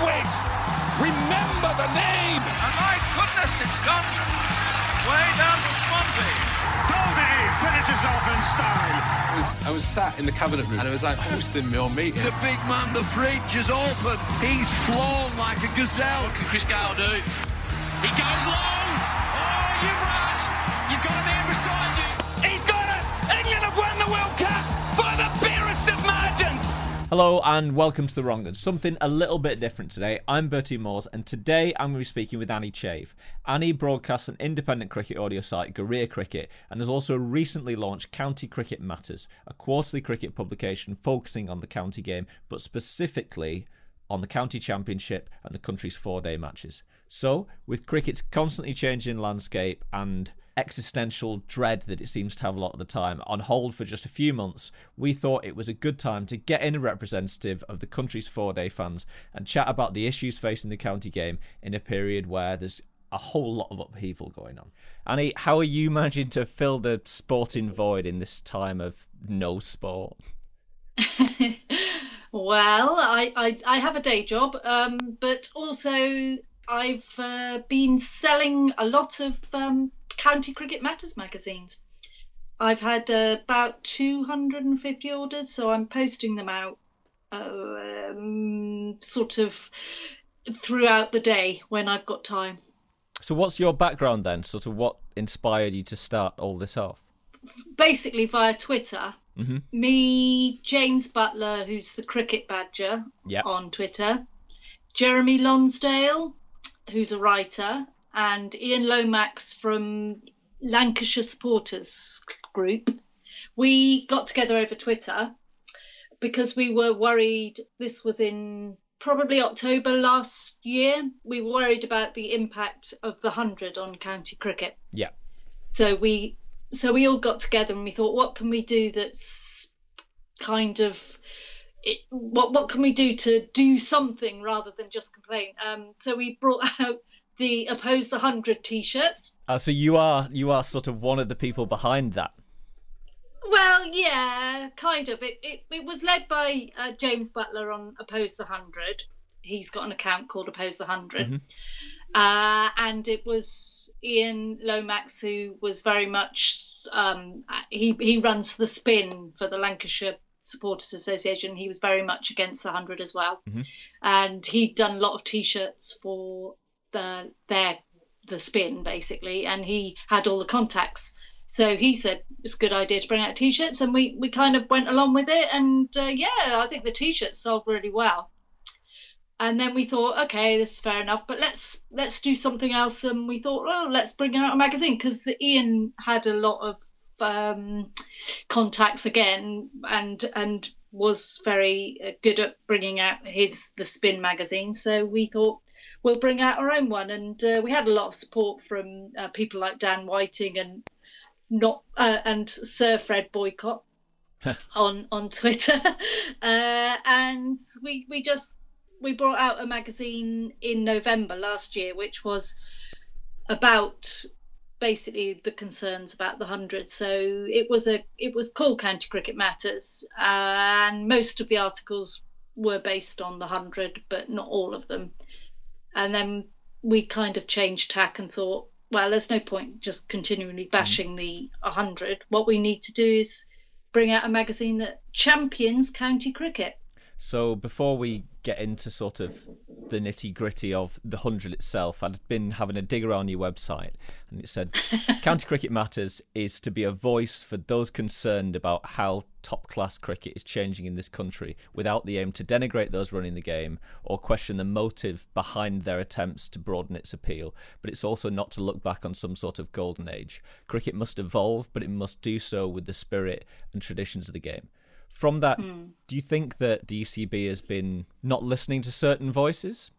Chipwit! Remember the name! And my goodness, it's gone way down to Swansea. Goldie finishes off in style. I was, I was sat in the cabinet room and it was like hosting my own meeting. The big man, the fridge is open. He's flown like a gazelle. What can Chris Gayle do? Hello and welcome to The Wrong Uns. Something a little bit different today. I'm Bertie Moores and today I'm going to be speaking with Annie Chave. Annie broadcasts an independent cricket audio site, Guerilla Cricket, and has also recently launched County Cricket Matters, a quarterly cricket publication focusing on the county game, but specifically on the county championship and the country's four day matches. So, with cricket's constantly changing landscape and existential dread that it seems to have a lot of the time on hold for just a few months, we thought it was a good time to get in a representative of the country's four day fans and chat about the issues facing the county game in a period where there's a whole lot of upheaval going on. Annie, how are you managing to fill the sporting void in this time of no sport? well, I, I, I have a day job, um, but also I've uh, been selling a lot of um, County Cricket Matters magazines. I've had uh, about 250 orders, so I'm posting them out uh, um, sort of throughout the day when I've got time. So, what's your background then? Sort of what inspired you to start all this off? Basically, via Twitter. Mm-hmm. Me, James Butler, who's the cricket badger Yep. on Twitter, Jeremy Lonsdale, who's a writer, and Ian Lomax from Lancashire Supporters Group. We got together over Twitter because we were worried. This was in probably October last year. We were worried about the impact of the hundred on county cricket. Yeah. So we so we all got together and we thought, what can we do that's kind of it, what what can we do to do something rather than just complain? Um, so we brought out the oppose the hundred t-shirts. Uh, so you are you are sort of one of the people behind that. Well, yeah, kind of. It it, it was led by uh, James Butler on oppose the hundred. He's got an account called oppose the 100 uh, and it was Ian Lomax who was very much um, he he runs the spin for the Lancashire Supporters Association. He was very much against the hundred as well, and he'd done a lot of T-shirts for the their the spin basically, and he had all the contacts. So he said it's a good idea to bring out T-shirts, and we we kind of went along with it, and uh, yeah, I think the T-shirts sold really well. And then we thought, okay, this is fair enough, but let's let's do something else. And we thought, well, let's bring out a magazine because Ian had a lot of um, contacts again, and and was very uh, good at bringing out his the Spin magazine. So we thought we'll bring out our own one, and uh, we had a lot of support from uh, people like Dan Whiting and not uh, and Sir Fred Boycott on on Twitter, uh, and we we just we brought out a magazine in November last year, which was about basically the concerns about the hundred. So it was a it was called County Cricket Matters, and most of the articles were based on the hundred, but not all of them. And then we kind of changed tack and thought, well, there's no point just continually mm-hmm. bashing the 100. What we need to do is bring out a magazine that champions county cricket. So before we get into sort of the nitty gritty of the hundred itself, I'd been having a dig around your website, and it said County Cricket Matters is to be a voice for those concerned about how top class cricket is changing in this country, without the aim to denigrate those running the game or question the motive behind their attempts to broaden its appeal. But it's also not to look back on some sort of golden age. Cricket must evolve, but it must do so with the spirit and traditions of the game. From that, do you think that the ECB has been not listening to certain voices?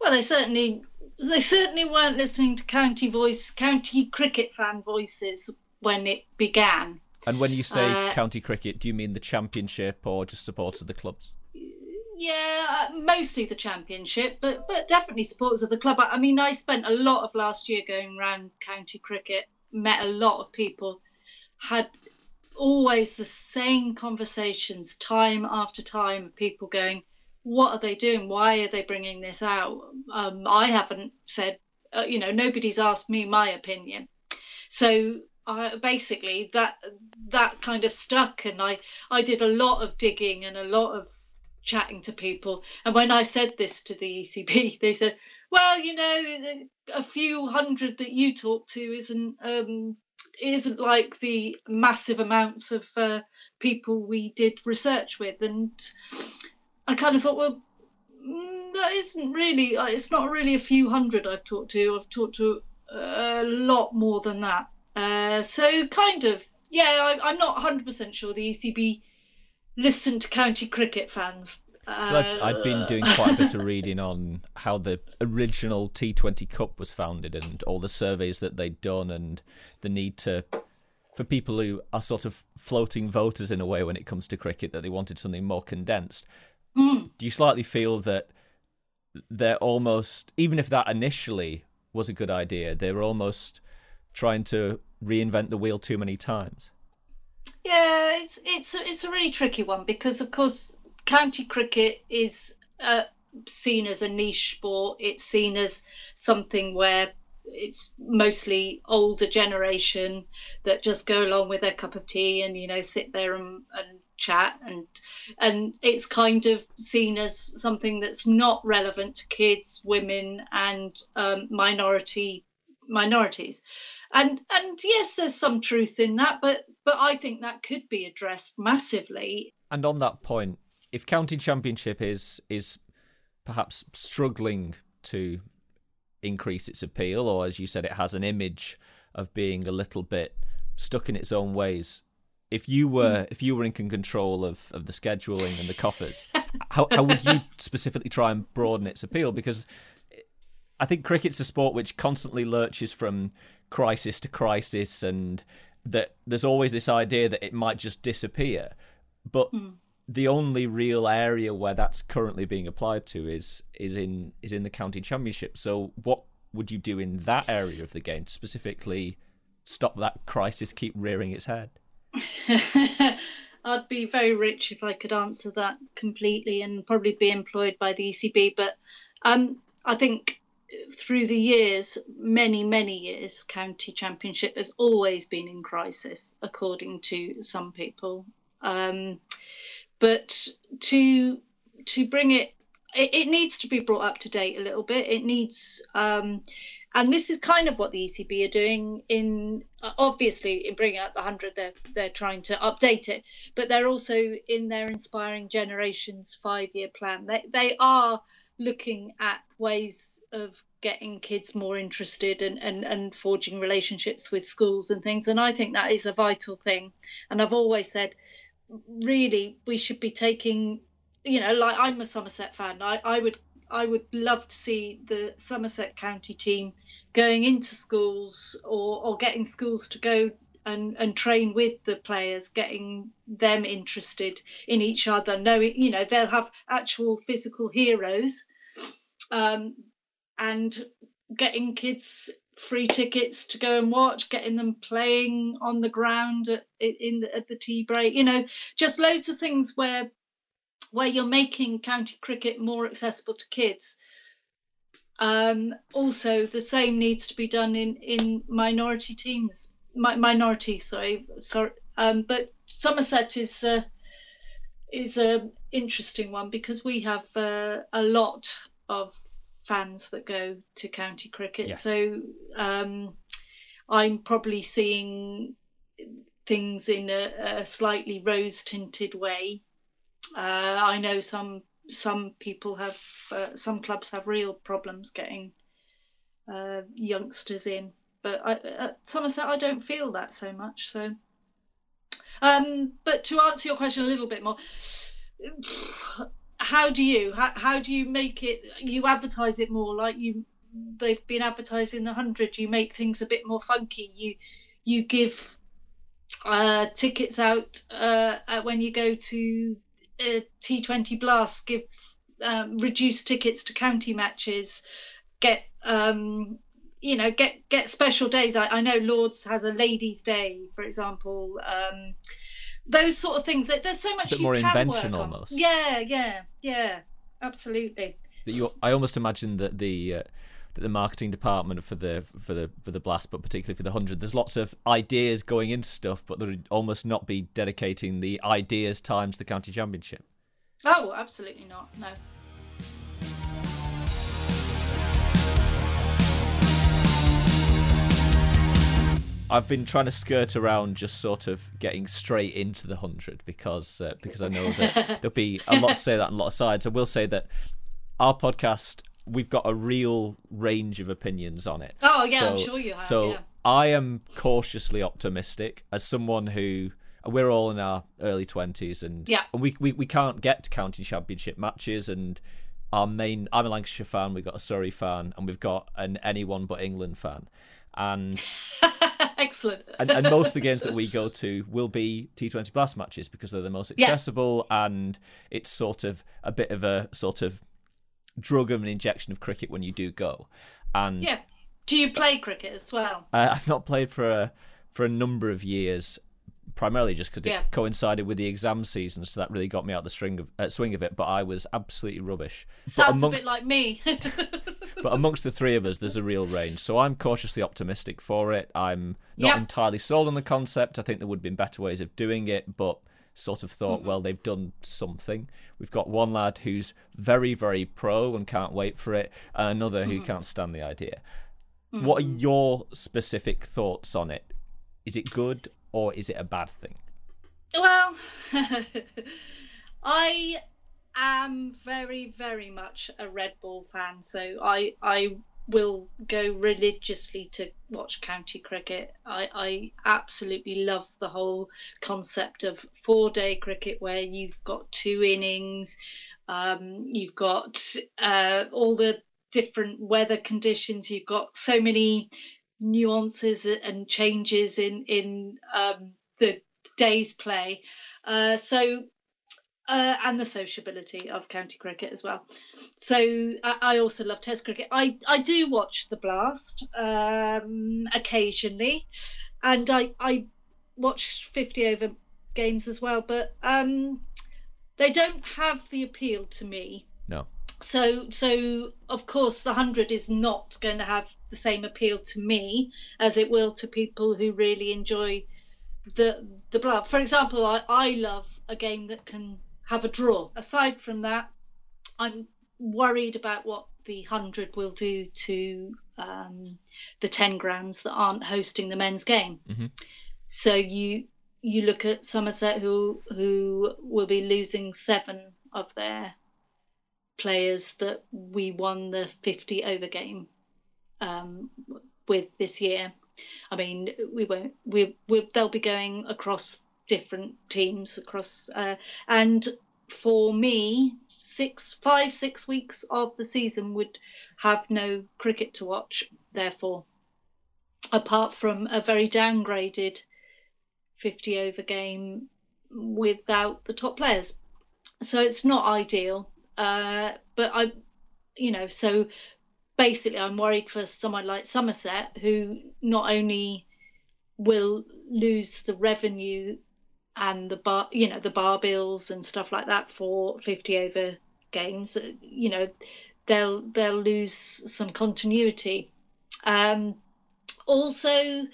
Well, they certainly they certainly weren't listening to county voice county cricket fan voices when it began. And when you say Uh, county cricket, do you mean the championship or just supporters of the clubs? Yeah, uh, mostly the championship, but but definitely supporters of the club. I I mean, I spent a lot of last year going around county cricket, met a lot of people, had always the same conversations time after time people going, what are they doing? Why are they bringing this out? Um, I haven't said, uh, you know, nobody's asked me my opinion. So I, basically, that that kind of stuck, and I I did a lot of digging and a lot of chatting to people. And when I said this to the ECB, they said, "Well, you know, a few hundred that you talk to isn't um, isn't like the massive amounts of uh, people we did research with." And I kind of thought, well, mm, that isn't really. Uh, it's not really a few hundred I've talked to. I've talked to a lot more than that. Uh, so kind of, yeah. I, am not 100% sure the ECB listened to county cricket fans. So I'd, I'd, been uh, doing quite a bit of reading on how the original T20 Cup was founded and all the surveys that they'd done and the need to, for people who are sort of floating voters in a way when it comes to cricket, that they wanted something more condensed. Mm. Do you slightly feel that they're almost, even if that initially was a good idea, they're almost trying to reinvent the wheel too many times? Yeah, it's it's it's a really tricky one because of course county cricket is uh, seen as a niche sport. It's seen as something where it's mostly older generation that just go along with their cup of tea and you know sit there and, and chat. And and it's kind of seen as something that's not relevant to kids women and um, minority minorities. And and yes there's some truth in that but but i think that could be addressed massively. And on that point if county championship is is perhaps struggling to increase its appeal or as you said it has an image of being a little bit stuck in its own ways if you were if you were in control of, of the scheduling and the coffers how, how would you specifically try and broaden its appeal because I think cricket's a sport which constantly lurches from crisis to crisis, and that there's always this idea that it might just disappear. But mm. The only real area where that's currently being applied to is is in is in the county championship. So what would you do in that area of the game specifically stop that crisis keep rearing its head? I'd be very rich if I could answer that completely and probably be employed by the ECB. But um, I think through the years, many, many years, county championship has always been in crisis, according to some people. Um, but to to bring it, it, it, needs to be brought up to date a little bit. It needs, um, and this is kind of what the ECB are doing. In obviously in bringing up the hundred, they're they're trying to update it, but they're also in their inspiring generations five year plan. They they are looking at ways of getting kids more interested and, and, and forging relationships with schools and things. And I think that is a vital thing. And I've always said, really, we should be taking, you know, like I'm a Somerset fan. I, I would I would love to see the Somerset County team going into schools or, or getting schools to go and, and train with the players, getting them interested in each other. Knowing, you know, they'll have actual physical heroes um, and getting kids free tickets to go and watch, getting them playing on the ground at, in at the tea break. You know, just loads of things where where you're making county cricket more accessible to kids. Um, also, the same needs to be done in in minority teams, mi- minority. Sorry, sorry. Um, but Somerset is. Uh, is a interesting one because we have uh, a lot of fans that go to county cricket. Yes. So um, I'm probably seeing things in a, a slightly rose tinted way. Uh, I know some some people have uh, some clubs have real problems getting uh, youngsters in, but I, at Somerset I don't feel that so much. So, um, but to answer your question a little bit more, how do you how, how do you make it you advertise it more like you they've been advertising the hundred you make things a bit more funky you you give uh, tickets out uh, when you go to uh, T20 Blast give um, reduced tickets to county matches get um, you know get get special days. I, I know Lords has a ladies day for example um, those sort of things. There's so much. A bit more invention almost. Yeah, yeah, yeah. absolutely. That you, I almost imagine that the uh, that the marketing department for the for the for the blast, but particularly for the hundred, there's lots of ideas going into stuff, but they'd almost not be dedicating the ideas times the county championship. Oh, absolutely not. No. I've been trying to skirt around just sort of getting straight into the hundred because uh, because I know that there'll be a lot to say that on a lot of sides. I will say that our podcast we've got a real range of opinions on it. Oh yeah, so, I'm sure you have. So yeah. I am cautiously optimistic as someone who we're all in our early twenties and yeah. and we, we we can't get to county championship matches and our main I'm a Lancashire fan, we've got a Surrey fan, and we've got an anyone but England fan. And excellent. and, and, most of the games that we go to will be T20 Blast matches because they're the most accessible yeah. and it's sort of a bit of a sort of drug of an injection of cricket when you do go. And yeah, do you play cricket as well? Uh, I've not played for a for a number of years, primarily just because yeah. it coincided with the exam season, so that really got me out the string of uh, swing of it. But I was absolutely rubbish. Sounds amongst, a bit like me. but amongst the three of us, there's a real range. So I'm cautiously optimistic for it. I'm not entirely sold on the concept. I think there would have been better ways of doing it, but sort of thought, mm-hmm. well, they've done something. We've got one lad who's very, very pro and can't wait for it, and another who mm-hmm. can't stand the idea. Mm-hmm. What are your specific thoughts on it? Is it good or is it a bad thing? Well, I am very, very much a red ball fan, so I I will go religiously to watch county cricket. I, I absolutely love the whole concept of four day cricket where you've got two innings, um, you've got uh, all the different weather conditions, you've got so many nuances and changes in in um, the day's play. Uh, so uh, and the sociability of county cricket as well. So I, I, also love Test cricket. I, I do watch the Blast um, occasionally, and I I watch fifty over games as well, but um, they don't have the appeal to me. No. So so of course the hundred is not going to have the same appeal to me as it will to people who really enjoy the the blood. For example, I, I love a game that can have a draw. Aside from that, I'm worried about what the 100 will do to um, the 10 grounds that aren't hosting the men's game. Mm-hmm. So you you look at Somerset who who will be losing seven of their players that we won the 50 over game um, with this year. I mean, we won't. We, we they'll be going across different teams across. Uh, and for me, six, five, six weeks of the season would have no cricket to watch. Therefore, apart from a very downgraded 50 over game without the top players. So it's not ideal. Uh, but I, you know, so basically I'm worried for someone like Somerset who not only will lose the revenue and the bar, you know, the bar bills and stuff like that for 50 over games, you know, they'll they'll lose some continuity. Um, also,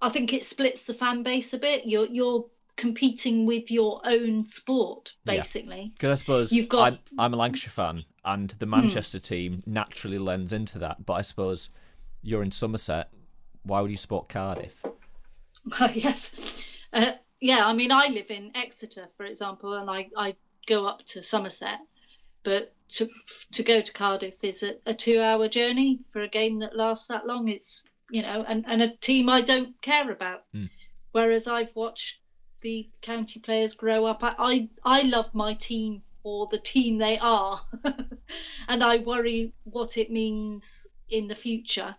I think it splits the fan base a bit. You're you're competing with your own sport basically. Because yeah. I suppose you've got. I'm, I'm, a Lancashire fan, and the hmm. Manchester team naturally lends into that. But I suppose you're in Somerset. Why would you support Cardiff? Well, yes. Uh, yeah, I mean, I live in Exeter, for example, and I, I go up to Somerset, but to to go to Cardiff is a, a two hour journey for a game that lasts that long. It's you know, and, and a team I don't care about. Mm. Whereas I've watched the county players grow up. I, I, I love my team for the team they are, and I worry what it means in the future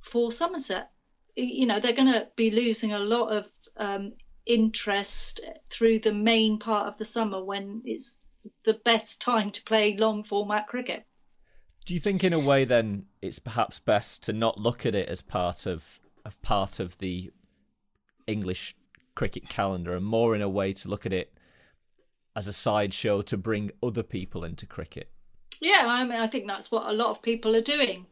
for Somerset. You know, they're going to be losing a lot of um, interest through the main part of the summer when it's the best time to play long format cricket. Do you think, in a way, then it's perhaps best to not look at it as part of of part of the English cricket calendar, and more in a way to look at it as a sideshow to bring other people into cricket. Yeah, I mean, I think that's what a lot of people are doing,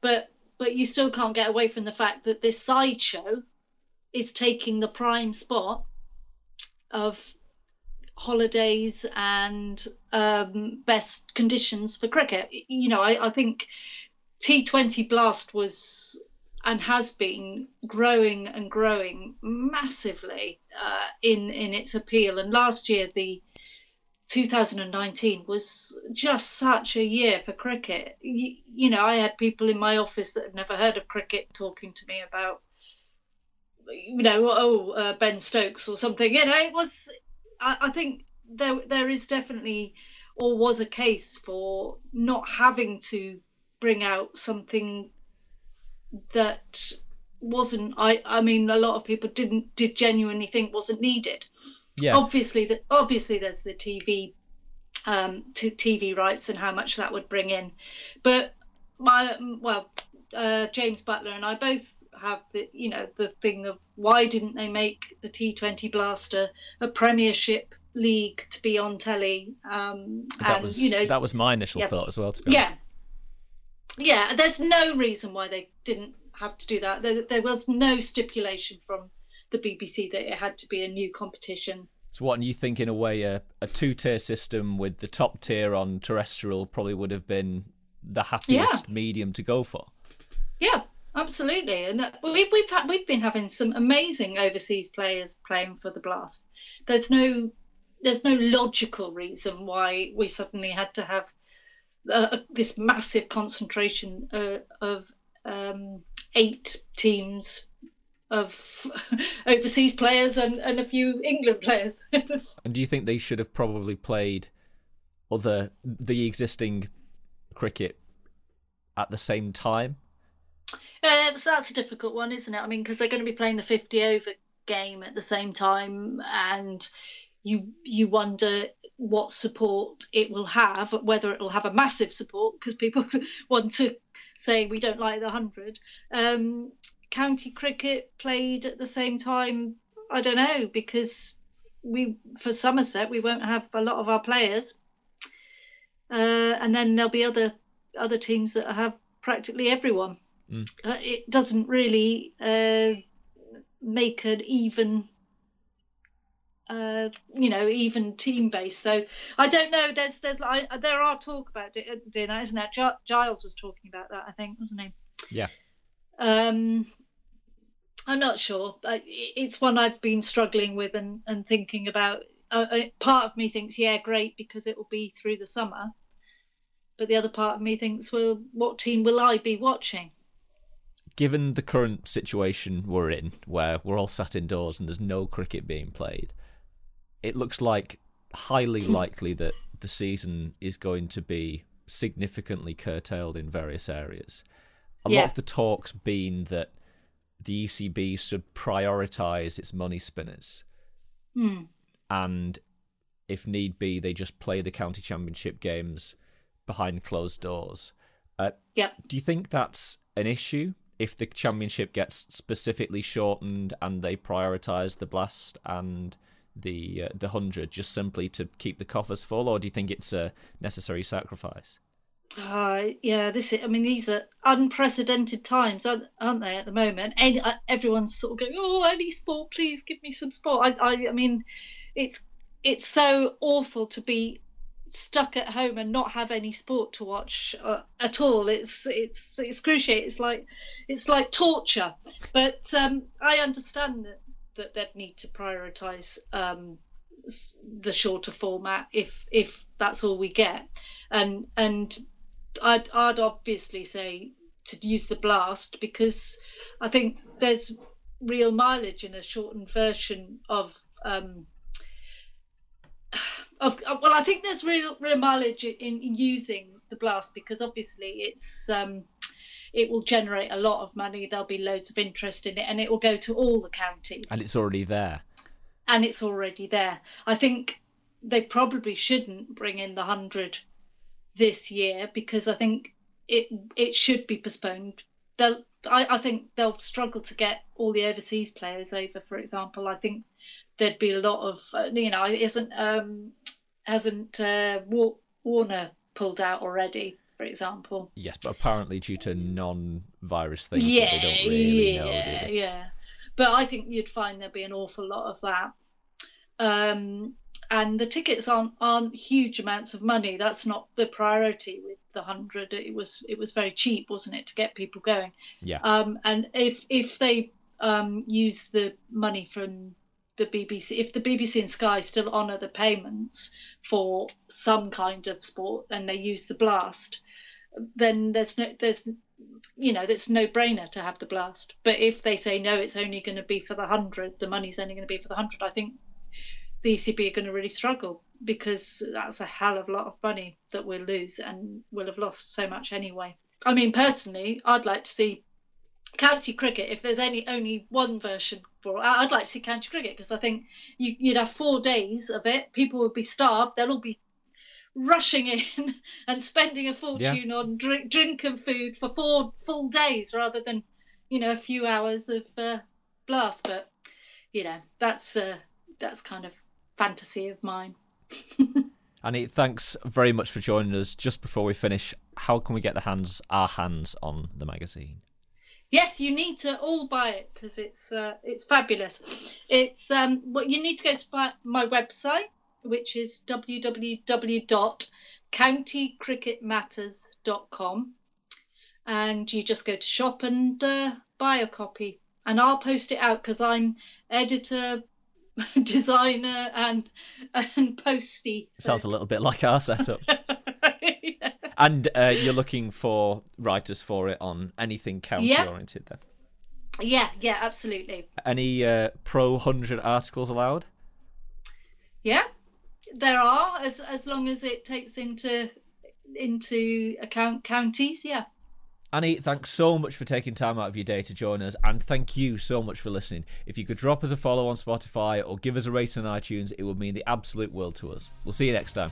but but you still can't get away from the fact that this sideshow is taking the prime spot of holidays and um, best conditions for cricket. You know, I, I think T20 Blast was and has been growing and growing massively uh, in in its appeal. And last year, the 2019 was just such a year for cricket. You, you, know, I had people in my office that had never heard of cricket talking to me about, you know, oh uh, Ben Stokes or something. You know, it was. I, I think there there is definitely or was a case for not having to bring out something that wasn't I I mean a lot of people didn't did genuinely think wasn't needed. Yeah. Obviously that obviously there's the TV um to TV rights and how much that would bring in. But my well uh, James Butler and I both have the you know the thing of why didn't they make the T20 Blaster a Premiership league to be on telly? Um, that and was you know that was my initial yeah. thought as well. To be yeah, honest. Yeah. There's no reason why they didn't have to do that. There, there was no stipulation from the BBC that it had to be a new competition. So what? And you think in a way a, a two tier system with the top tier on terrestrial probably would have been the happiest Yeah. medium to go for. Yeah, absolutely. And that, we, we've had, we've been having some amazing overseas players playing for the Blast. There's no there's no logical reason why we suddenly had to have uh, this massive concentration uh, of um, eight teams of overseas players and, and a few England players. And do you think they should have probably played other the existing cricket at the same time? Yeah, that's, that's a difficult one, isn't it? I mean, because they're going to be playing the 50 over game at the same time, and you you wonder what support it will have, whether it will have a massive support because people want to say we don't like the 100. Um, county cricket played at the same time, I don't know, because we for Somerset we won't have a lot of our players, uh, and then there'll be other other teams that have practically everyone. Mm. Uh, it doesn't really uh, make an even uh, you know, even team based. So I don't know. There's there's I, there are talk about it, doing that, isn't there? Gi- Giles was talking about that, I think, wasn't he? Yeah. Um, I'm not sure. It's one I've been struggling with and, and thinking about. Uh, uh, part of me thinks, yeah, great, because it will be through the summer. But the other part of me thinks, well, what team will I be watching? Given the current situation we're in, where we're all sat indoors and there's no cricket being played, it looks like highly likely that the season is going to be significantly curtailed in various areas. A Yeah. lot of the talks been that the ECB should prioritise its money spinners, Hmm. and if need be, they just play the county championship games behind closed doors. Uh, Yep. do you think that's an issue if the championship gets specifically shortened and they prioritise the blast and the uh, the hundred just simply to keep the coffers full, or do you think it's a necessary sacrifice? Uh, yeah, this is, I mean, these are unprecedented times, aren't, they, at the moment? Any, uh, everyone's sort of going, oh, any sport, please give me some sport. I, I, I mean, it's it's so awful to be stuck at home and not have any sport to watch uh, at all. It's it's excruciating. It's like it's like torture. But um, I understand that that they'd need to prioritise um, the shorter format if if that's all we get, and and I'd I'd obviously say to use the blast because I think there's real mileage in a shortened version of um, of well I think there's real real mileage in, in using the blast because obviously it's um, it will generate a lot of money there'll be loads of interest in it and it will go to all the counties And it's already there. and it's already there. I think they probably shouldn't bring in the hundred this year because I think it it should be postponed. They'll I, I think they'll struggle to get all the overseas players over. For example, I think there'd be a lot of uh, you know isn't um hasn't uh, Warner pulled out already, for example? Yes, but apparently due to non-virus things, Yeah, they don't really yeah, know. They? yeah. But I think you'd find there'd be an awful lot of that. Um, and the tickets aren't aren't huge amounts of money. That's not the priority with the hundred. It was it was very cheap, wasn't it, to get people going? Yeah. Um, and if if they um, use the money from the BBC, if the BBC and Sky still honour the payments for some kind of sport, then they use the blast. Then there's no there's you know it's no brainer to have the blast. But if they say no, it's only going to be for the hundred. The money's only going to be for the hundred. I think the ECB are going to really struggle because that's a hell of a lot of money that we'll lose and we'll have lost so much anyway. I mean, personally, I'd like to see county cricket if there's any only one version for. I'd like to see county cricket because I think you, you'd have four days of it. People would be starved. They'll all be rushing in and spending a fortune on drink, drink and food for four full days rather than, you know, a few hours of uh, blast. But you know, that's uh, that's kind of fantasy of mine. Annie, thanks very much for joining us. Just before we finish, how can we get the hands our hands on the magazine? Yes, you need to all buy it because it's uh, it's fabulous. It's um, what you need to go to buy my website, which is www.countycricketmatters.com, and you just go to shop and uh, buy a copy. And I'll post it out because I'm editor, designer, and and postie. so- Sounds a little bit like our setup. And uh, you're looking for writers for it on anything county Yeah. oriented then? yeah, yeah, absolutely. Any uh, pro 100 articles allowed? Yeah, there are as as long as it takes into into account counties. Yeah. Annie, thanks so much for taking time out of your day to join us, and thank you so much for listening. If you could drop us a follow on Spotify or give us a rating on iTunes, it would mean the absolute world to us. We'll see you next time.